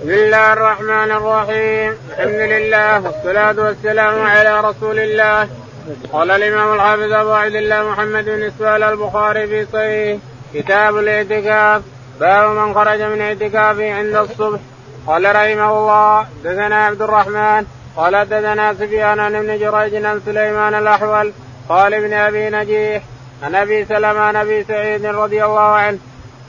بسم الله الرحمن الرحيم. الحمد لله والصلاة والسلام على رسول الله. قال الإمام الحافظ أبو عبد الله محمد بن إسماعيل البخاري في صحيح كتاب الاعتكاف. باب من خرج من اعتكافه عند الصبح. قال رحمه الله دثنا عبد الرحمن. قال دثنا سفيان ابن جريج عن سليمان الأحول. قال ابن أبي نجيح عن أبي سلمة عن أبي سعيد رضي الله عنه.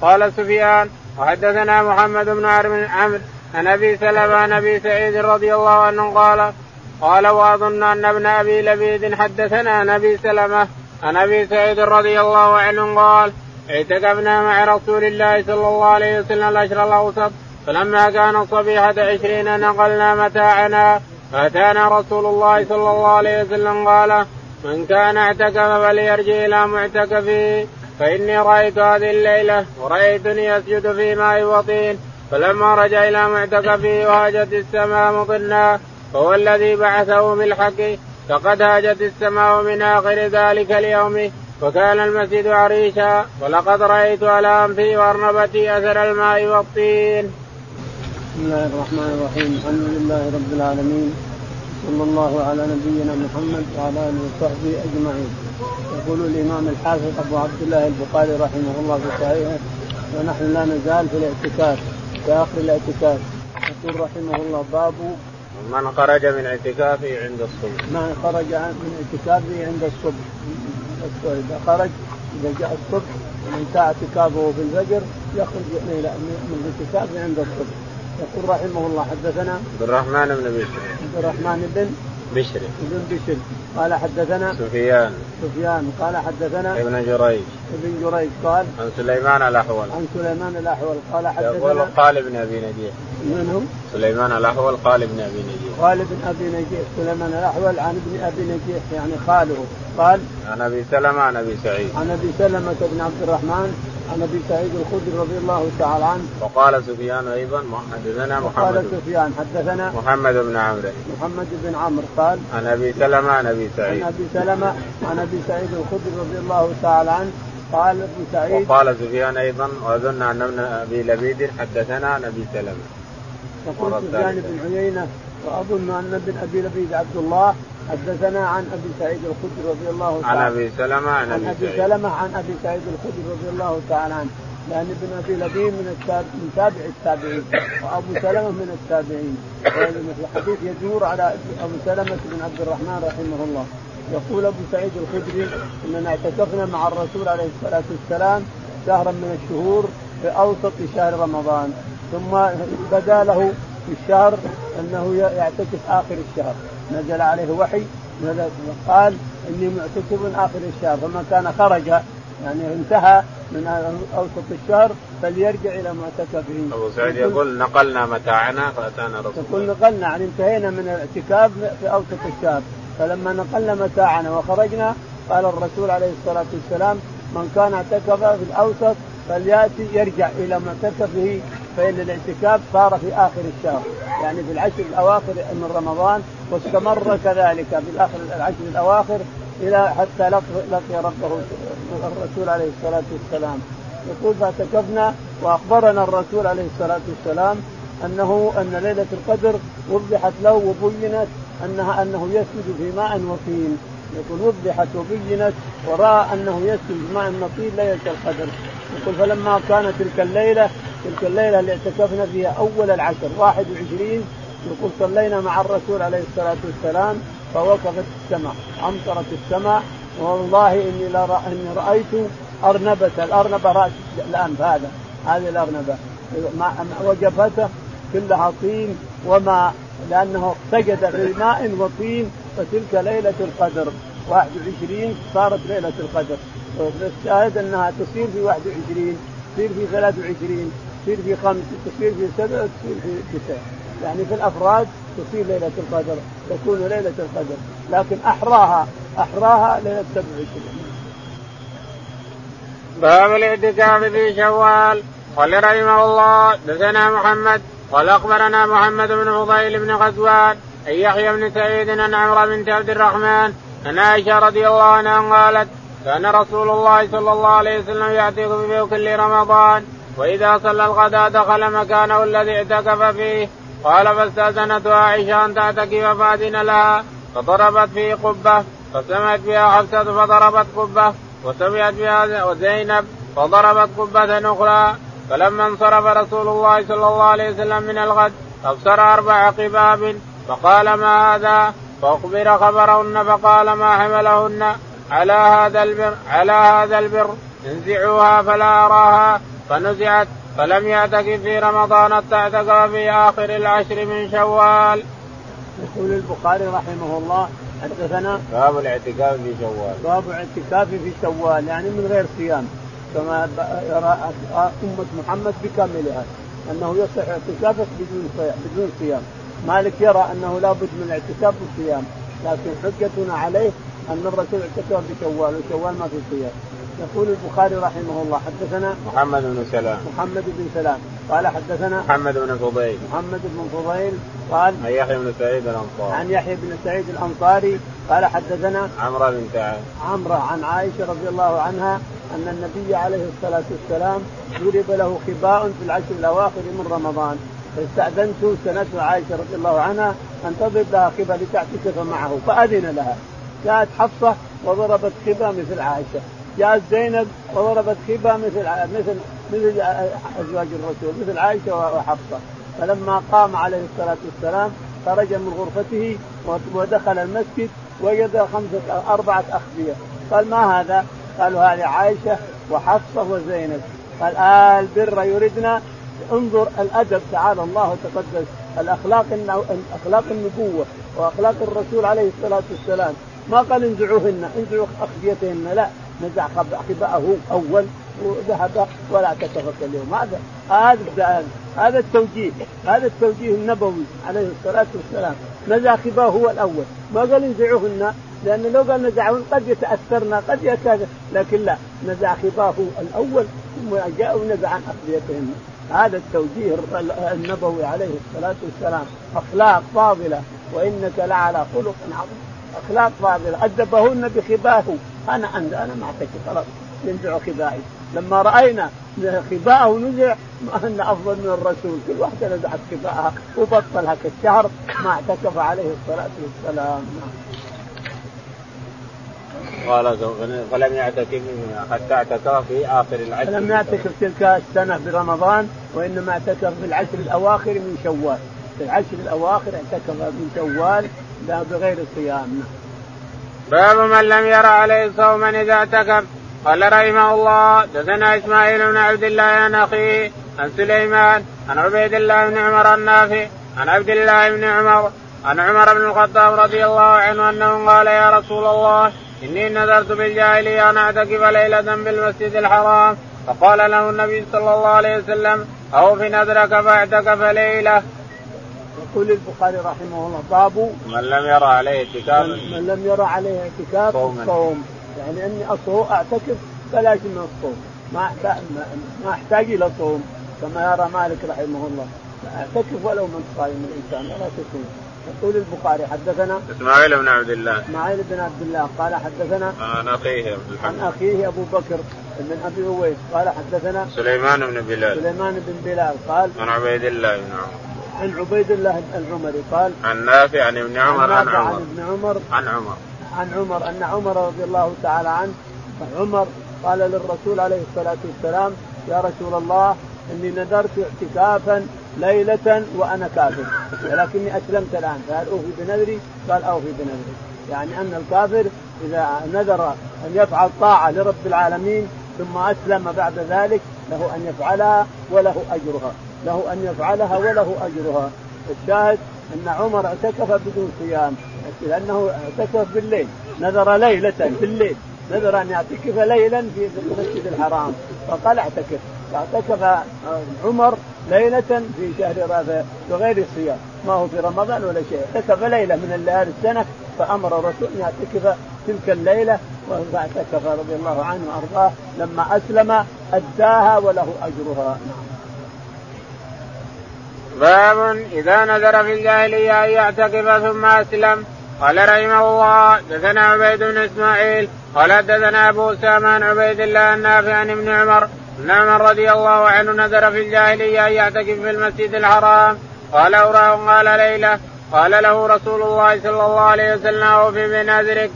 قال سفيان وحدثنا محمد بن عمرو عن أبي سلمة عن أبي سعيد رضي الله عنه قال قال واظن أن ابن أبي لبيد حدثنا عن أبي سلمة عن أبي سعيد رضي الله عنه قال اعتكفنا مع رسول الله صلى الله عليه وسلم الأشهر الأوسط فلما كان صبيحة عشرين نقلنا متاعنا فأتانا رسول الله صلى الله عليه وسلم قال من كان اعتكف فليرجع إلى معتكفه فإني رأيت هذه الليلة ورأيتني أسجد في ماء وطين فلما رجع إلى معتكفه وهاجت السماء مضنا فهو الذي بعثه بالحق فقد هاجت السماء من آخر ذلك اليوم وكان المسجد عريشا ولقد رأيت على انفي وأرنبتي أثر الماء والطين. بسم الله الرحمن الرحيم الحمد لله رب العالمين صلى الله على نبينا محمد وعلى آله وصحبه أجمعين. يقول الإمام الحافظ أبو عبد الله البخاري رحمه الله في صحيحه ونحن لا نزال في الاعتكاف في اخر الاعتكاف. يقول رحمه الله باب من خرج من اعتكافه عند الصبح. من خرج من اعتكافه عند الصبح. اذا خرج إذا جاء الصبح ساعة اعتكافه في الفجر يخرج من الاعتكاف عند الصبح. يقول رحمه الله حدثنا عبد الرحمن بن بشر. عبد الرحمن بن بشر. ابن بشر. قال حدثنا سفيان. سفيان. قال حدثنا ابن جريج. ابن جريج قال عن سليمان الأحول. عن سليمان الأحول. قال حدثنا يقول قال ابن أبي نجيح. من هو؟ سليمان الأحول قال ابن أبي نجيح. قال ابن أبي نجيح. سليمان الأحول عن ابن أبي نجيح يعني خاله. قال عن أبي سلمة عن أبي سعيد. عن أبي سلمة بن عبد الرحمن عن أبي سعيد الخدري رضي الله تعالى عنه. وقال سفيان أيضا حدثنا محمد قال سفيان حدثنا محمد بن عمرو. محمد بن عمرو قال عن أبي سلمة عن أبي سعيد. عن أبي سلمة عن أبي سعيد الخدري رضي الله تعالى عنه قال ابن سعيد وقال سفيان أيضا وأظن أن ابن أبي لبيد حدثنا عن أبي سلمة. يقول سفيان بن عيينة وأظن أن ابن أبي لبيد عبد الله حدثنا عن أبي سعيد الخدري رضي الله تعالى عن أبي سلمة عن, عن أبي سلمة عن أبي سعيد الخدري رضي الله تعالى عنه. لأن ابن أبي لبيد من التاب... من تابع التابعين وأبو سلمة من التابعين. الحديث يدور على أبو سلمة بن عبد الرحمن رحمه الله. يقول أبو سعيد الخدري إننا اعتكفنا مع الرسول عليه الصلاة والسلام شهرا من الشهور في أوسط شهر رمضان. ثم بدا له في الشهر أنه يعتكف آخر الشهر. نزل عليه وحي قال إني معتكف آخر الشهر فمن كان خرج يعني انتهى من أوسط الشهر فليرجع إلى معتكفه. أبو سعيد يقول نقلنا متاعنا فأتانا رسول يقول نقلنا يعني انتهينا من الاعتكاف في أوسط الشهر فلما نقلنا متاعنا وخرجنا قال الرسول عليه الصلاة والسلام من كان اعتكف في الأوسط فليأتي يرجع إلى معتكفه فإن الاعتكاف صار في آخر الشهر يعني في العشر الأواخر من رمضان واستمر كذلك في الآخر العشر الأواخر إلى حتى لقي ربه الرسول عليه الصلاة والسلام. يقول فاعتكفنا وأخبرنا الرسول عليه الصلاة والسلام انه أن ليلة القدر وضحت له وبينت انها أنه يسجد في ماء وطين يقول وضحت وبينت ورأى أنه يسجد في ماء وطين ليلة القدر. يقول فلما كانت تلك الليلة تلك الليلة اللي اعتكفنا فيها أول العشر 21 يقول صلينا مع الرسول عليه الصلاة والسلام فوقفت السماء أمطرت السماء والله إني لرأ إني رأيت أرنبة الأرنبة رأس الانف هذا هذه الأرنبة. وجفته كلها طين وماء لأنه سجد في ماء وطين فتلك ليلة القدر 21 صارت ليلة القدر. والشاهد أنها تصير في 21 تصير في 23 تصير في خمس تصير في سبع تصير في تسع. يعني في الأفراد تصير ليلة القدر تكون ليلة القدر. لكن أحراها أحراها ليلة 27 باب الاعتكاف في شوال قال رحمه الله دثنا محمد قال أخبرنا محمد بن فضيل بن غزوان أن يحيى بن سعيد عن عمرو بنت عبد الرحمن عن عائشة رضي الله عنها قالت كان رسول الله صلى الله عليه وسلم يعتكف في كل رمضان وإذا صلى الغداء دخل مكانه الذي اعتكف فيه قال فاستاذنته عائشة أن تعتكف فأذن لها فضربت فيه قبة فسمعت بها حفصة فضربت قبة وسمعت بها وزينب فضربت قبة أخرى فلما انصرف رسول الله صلى الله عليه وسلم من الغد أبصر أربع قباب فقال ما هذا؟ فأخبر خبرهن فقال ما حملهن؟ على هذا البر على هذا البر انزعوها فلا أراها. فنزعت فلم يعتكف في رمضان حتى اعتكف في آخر العشر من شوال. يقول البخاري رحمه الله حدثنا باب الاعتكاف في شوال. باب الاعتكاف في شوال يعني من غير صيام كما يرى أمة محمد بكاملها أنه يصح اعتكافك بدون بدون صيام مالك يرى أنه لا بد من الاعتكاف والصيام لكن حجتنا عليه أن الرسول اعتكف بشوال وشوال ما في صيام يقول البخاري رحمه الله حدثنا محمد بن سلام. محمد بن سلام. قال حدثنا محمد بن فضيل. محمد بن فضيل قال عن يحيى بن سعيد الأنصاري. عن يحيى بن سعيد الأنصاري قال حدثنا عمرو بن سعد. عمرو عن عائشة رضي الله عنها أن النبي عليه الصلاة والسلام ضرب له خباء في العشر الأواخر من رمضان فاستأذنت سنته عائشة رضي الله عنها أن تضرب لها خبا لتعتكف معه فأذن لها. جاءت حفصة وضربت خبا مثل عائشة. جاءت زينب وضربت خبا مثل مثل مثل أزواج الرسول مثل عائشة وحفصة. فلما قام عليه الصلاة والسلام خرج من غرفته ودخل المسجد وجد خمسه أربعة اخبيه قال ما هذا؟ قالوا هذه عائشة وحفصة وزينب. قال آه البر يردنا انظر الأدب تعالى الله وتقدس الأخلاق اخلاق النبوة وأخلاق الرسول عليه الصلاة والسلام. ما قال انزعوهن انزعوا أخبيتهن. لا. نزع خباءه أول وذهب ولا اعتكف اليوم. هذا هذا هذا التوجيه هذا التوجيه النبوي عليه الصلاة والسلام. نزع خباه هو الأول. ما قال انزعوهن لأن لو قال نزعهن قد يتأثرن قد يكاد لكن لا نزع خباه الأول ثم جاء ونزع عن اخبيتهن هذا التوجيه النبوي عليه الصلاة والسلام. أخلاق فاضلة وإنك لعلى خلق عظيم. أخلاق فاضلة. أدبهن بخباه أنا أنا ما أعطيك خلاص ينزع خبائي. لما رأينا خباءه نزع أن أفضل من الرسول. كل واحدة نزعت خباءها وبطلها كالشهر ما اعتكف عليه الصلاة والسلام. قال فلم يعتكف حتى اعتكف في آخر العشر. فلم يعتكف تلك السنة برمضان وإنما اعتكف في العشر الأواخر من شوال. في العشر الأواخر اعتكف من شوال لا بغير صيام. باب من لم ير عليه صوما إذا اعتكف. قال رحمه الله دثنا إسماعيل بن عبد الله عن أخيه عن سليمان عن عبيد الله بن عمر النافع عن عبد الله بن عمر عن عمر بن الخطاب رضي الله عنه أنه قال يا رسول الله إني نذرت بالجاهلية أن أعتكف ليلة بالمسجد الحرام. فقال له النبي صلى الله عليه وسلم أوف نذرك فاعتكف ليلة. يقول البخاري رحمه الله باب من لم يرى عليه اعتكاف من لم يرى عليه اعتكاف صوم يعني إني أصوم أعتكف بلاش من الصوم ما ما أحتاج إلى صوم كما يرى مالك رحمه الله. أعتكف ولو من صايم الإنسان ولا تصوم يقول البخاري حدثنا إسماعيل بن عبد الله. إسماعيل بن عبد الله قال حدثنا عن أخيه عن أخيه أبو بكر بن أبي أويس قال حدثنا سليمان بن بلال. سليمان بن بلال قال عن عبيد الله بن عمر. عن عبيد الله العمري قال عن نافع عن ابن عمر عن, عن عمر عن ابن عمر عن عمر. عن عمر أن عمر رضي الله تعالى عنه عمر قال للرسول عليه الصلاة والسلام يا رسول الله إني نذرت اعتكافا ليلة وأنا كافر ولكني أسلمت الآن فهل أوفي بنذري؟ قال أوفي بنذري. يعني أن الكافر إذا نذر أن يفعل طاعة لرب العالمين ثم أسلم بعد ذلك له أن يفعلها وله أجرها. له أن يفعلها وله أجرها. الشاهد أن عمر اعتكف بدون صيام لأنه اعتكف بالليل. نذر ليلة بالليل نذر أن يعتكف ليلا في المسجد الحرام. فقال اعتكف. فاعتكف عمر ليلة في شهر رابع بغير صيام. ما هو في رمضان ولا شيء. اعتكف ليلة من ليالي السنة فأمر الرسول أن يعتكف تلك الليلة. فاعتكف رضي الله عنه وأرضاه. لما أسلم أداها وله أجرها. نعم. باب إذا نذر في الجاهلية أن يعتكف ثم أسلم. قال رحمه الله دثنا عبيد بن إسماعيل قال دثنا أبو أسامة عن عبيد الله النافع عن ابن عمر. ان عمر رضي الله عنه نذر في الجاهلية أن يعتكف في المسجد الحرام. قال أوراه قال ليلة قال له رسول الله صلى الله عليه وسلم أوفي بنذرك.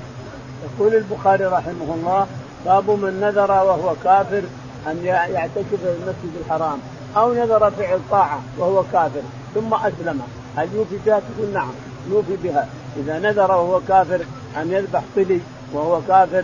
يقول البخاري رحمه الله باب من نذر وهو كافر أن يعتكف في المسجد الحرام. أو نذر فعل طاعه وهو كافر ثم أسلم هل يوفي بها؟ تقول نعم يوفي بها إذا نذر وهو كافر أن يذبح طلي وهو كافر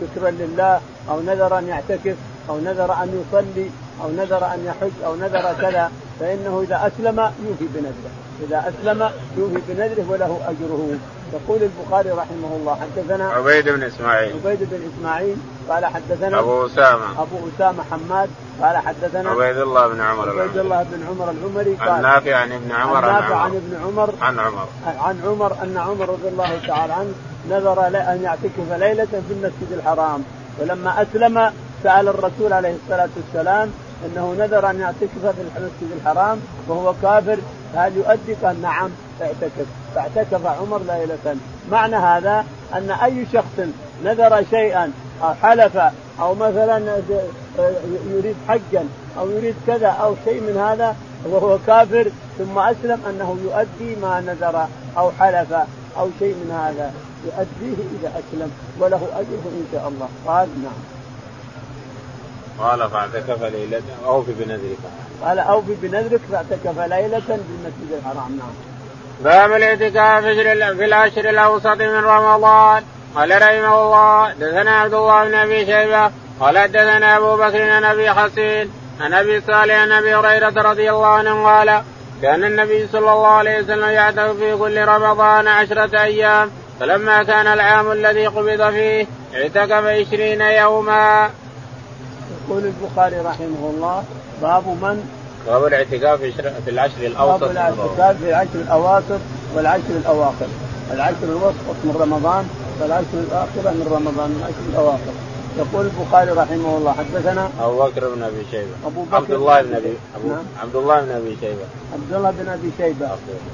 شكرا لله أو نذر أن يعتكف أو نذر أن يصلي أو نذر أن يحج أو نذر كذا فإنه إذا أسلم يوفي بنذره. إذا أسلم يوفي بنذره وله أجره. يقول البخاري رحمه الله حدثنا عبيد بن إسماعيل. عبيد بن إسماعيل قال حدثنا أبو أسامة. أبو أسامة حماد قال حدثنا عبيد الله بن عمر عبيد الله بن عمر العمري قال عن نافع عن ابن عمر عن نافع عن ابن عمر. عن عمر. عن عمر أن عمر رضي الله تعالى عنه نذر أن يعتكف ليلة في المسجد الحرام. ولما أسلم سأل الرسول عليه الصلاة والسلام أنه نذر أن يعتكف في المسجد الحرام وهو كافر هل يؤدي؟ قال نعم اعتكف فاعتكف عمر ليلة. معنى هذا أن أي شخص نذر شيئا أو حلف أو مثلا يريد حجا أو يريد كذا أو شيء من هذا وهو كافر ثم أسلم أنه يؤدي ما نذر أو حلف أو شيء من هذا. يؤديه إذا أسلم وله أجره إن شاء الله. قال نعم. قال فاعتكف ليلة أوفي بنذرك. قال أوفي بنذرك فاعتكف ليلة بالمسجد الحرام نعم. باب الاعتكاف في العشر الأوسط من رمضان. قال رحمه الله دثنا عبد الله بن أبي شيبة. قال حدثنا أبو بكر عن أبي حسين عن أبي صالح عن أبي هريرة رضي الله عنه قال كان النبي صلى الله عليه وسلم يعتكف في كل رمضان عشرة أيام فلما كان العام الذي قبض فيه اعتكف عشرين يوما. يقول البخاري رحمه الله باب من؟ باب الاعتكاف في العشر الأوسط. باب الاعتكاف في العشر الأواسط والعشر الأواخر. العشر الوسط من رمضان والعشر الاخره من رمضان العشر الأواخر. يقول البخاري رحمه الله حدثنا أبو بكر بن أبي شيبة. أبو بكر عبد الله بن ابي نعم. عبد الله بن أبي شيبة. عبد الله بن أبي شيبة.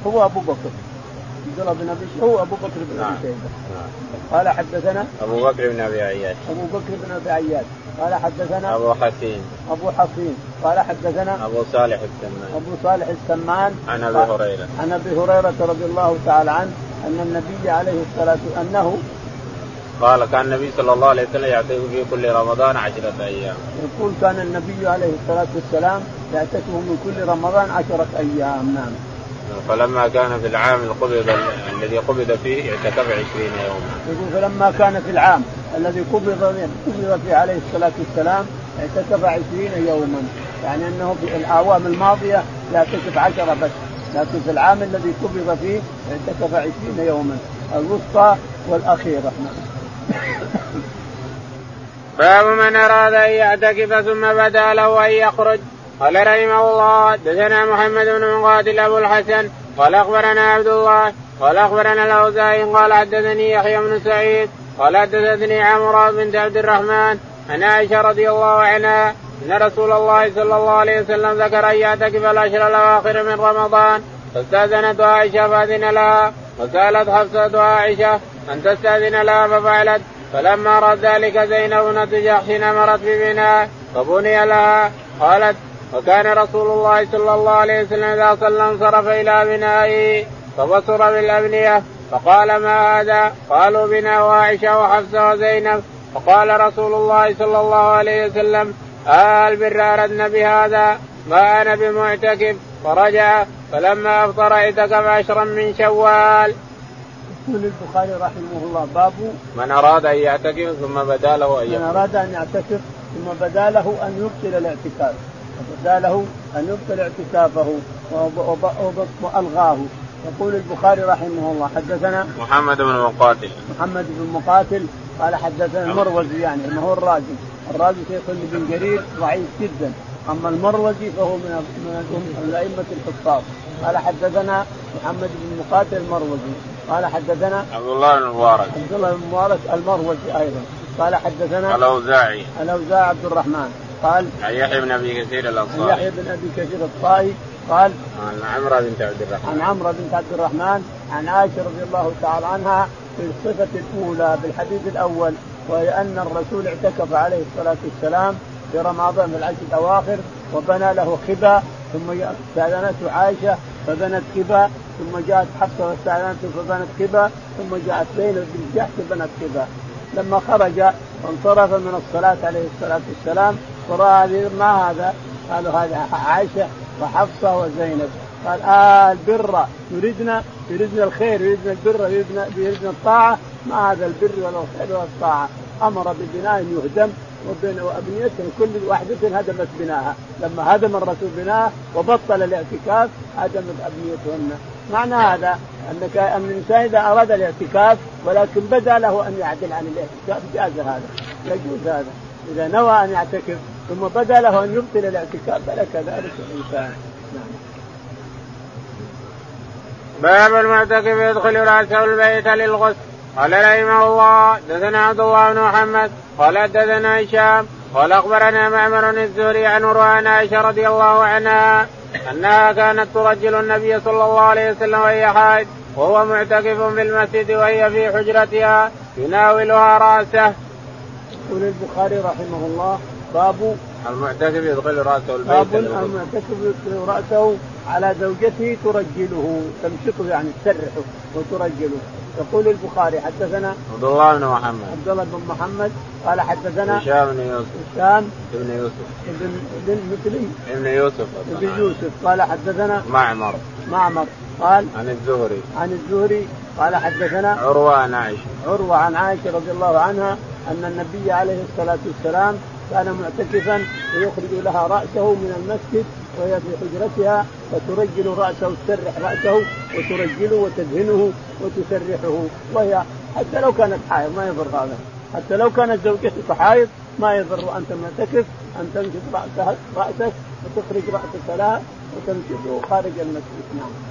هو أبو بكر. عبد الله بن أبي هو أبو بكر بن نعم. ابي شيبة. نعم. قال حدثنا أبو بكر بن أبي عياش. أبو بكر بن أبي عياش. قال حدثنا أبو حسين. أبو حسين. قال حدثنا أبو صالح السمان. أبو صالح السمان. عن أبي هريرة. عن أبي هريرة رضي الله تعالى عنه أن النبي عليه الصلاة أنه قال كان النبي صلى الله عليه وسلم يعتكف في كل رمضان عشرة أيام. يقول كان النبي عليه الصلاة والسلام يعتكف من كل رمضان عشرة أيام. نعم. فلما كان في العام القبض الذي قبض فيه اعتكف عشرين يوما. يقول فلما كان في العام الذي قبض قبض فيه عليه الصلاة والسلام اعتكف عشرين يوما يعني أنه في الأعوام الماضية يعتكف عشرة بس لكن في العام الذي قبض فيه اعتكف عشرين يوما الوسطى والأخيرة نعم. باب من أراد أن يعتكف ثم بدا له أن يخرج قال رحمه الله دثنا محمد بن مقاتل أبو الحسن قال أخبرنا عبد الله قال أخبرنا الأوزاعي قال حدثني يحيى بن سعيد قال حدثتني عمرو بنت عبد الرحمن عن عائشة رضي الله عنها إن رسول الله صلى الله عليه وسلم ذكر أن يعتكف الاشهر الأواخر من رمضان فاستأذنت عائشة فأذن لها وسألت حفصة عائشة أن تستأذن لها ففعلت فلما رد ذلك زينب بنت جحش امرت ببناء فبني لها قالت وكان رسول الله صلى الله عليه وسلم إذا صلى انصرف إلى بنائه فبصر بالأبنية فقال ما هذا؟ قالوا بناء عائشه وحفصة وزينب فقال رسول الله صلى الله عليه وسلم آه البر اردنا بهذا ما أنا بمعتكف فرجع فلما أفطر اعتكف عشرا من شوال. يقول البخاري رحمه الله باب من أراد أن يعتكف ثم بدا له ان من أراد أن يعتكف ثم بدا له أن يبطل الاعتكاف بدا له أن يبطل اعتكافه وألغاه. يقول البخاري رحمه الله حدثنا محمد بن مقاتل. محمد بن مقاتل قال حدثنا المروزي يعني ما هو الرازي الرازي شيخ بن جرير ضعيف جدا. أما المروزي فهو من من ائمه الحفاظ. قال حدثنا محمد بن مقاتل المروزي. قال حدثنا عبد الله بن المبارك عبد الله بن المبارك المروزي أيضا. قال حدثنا الأوزاعي. الأوزاعي عبد الرحمن. قال عن يحيى بن أبي كثير الأنصاري. يحيى بن أبي كثير الطائي قال عن عمرو بنت عبد الرحمن. عن عمرو بنت عبد الرحمن عن عائشة رضي الله تعالى عنها في الصفة الأولى بالحديث الأول وهي أن الرسول اعتكف عليه الصلاة والسلام في رمضان في العشر الأواخر وبنى له خبا ثم استأذنته عائشة فبنت خبا ثم جاءت حفصة واستأذنته فبنت خبا ثم جاءت زينب بن جحش فبنت خبا. لما خرج وانصرف من الصلاة عليه الصلاة والسلام وراى ما هذا؟ قالوا هذا عائشة وحفصة وزينب. قال آه البر يريدنا يريدنا الخير يريدنا البر يريدنا يريدنا الطاعة. ما هذا البر ولا الخير ولا الطاعة؟ أمر ببناء يهدم وأبنية كل واحدة هدمت بناها لما هدم الرسول بناءه وبطل الاعتكاف هدمت أبنيتهن. معنى هذا أنك أن الإنسان إذا أراد الاعتكاف ولكن بدا له أن يعدل عن الاعتكاف. جاز هذا. يجوز هذا. إذا نوى أن يعتكف ثم بدا له أن يبطل الاعتكاف فلك ذلك الإنسان نعم. باب المعتكف يدخل رأسه البيت للغسل قال رحمه الله دثنا عبد الله بن محمد قال دثنا هشام قال أخبرنا معمر الزهري عن عن عائشة رضي الله عنها أنها كانت ترجل النبي صلى الله عليه وسلم وهي حائض وهو معتكف في المسجد وهي في حجرتها يناولها رأسه. يقول البخاري رحمه الله باب المعتكف يدخل رأسه البيت باب المعتكف يدخل رأسه على زوجته ترجله تمسكه يعني تسرحه وترجله. يقول البخاري حدثنا عبد الله بن محمد. عبد الله بن محمد قال حدثنا هشام بن يوسف. هشام بن يوسف. ابن ابن مثلي. ابن يوسف. ابن يوسف. قال حدثنا معمر. معمر. قال عن الزهري. عن الزهري. قال حدثنا عروة عن عائشة. عروة عن عائشة رضي الله عنها أن النبي عليه الصلاة والسلام كان معتكفا ويخرج لها رأسه من المسجد وهي في حجرتها فترجل رأسه تسرح رأسه وترجله وتدهنه وتسرحه. وهي حتى لو كانت حائض ما يضر هذا. حتى لو كانت زوجتك حائض ما يضر أنت معتكف أن تنشط رأسك وتخرج رأسك لها وتنشطه خارج المسجد. نعم.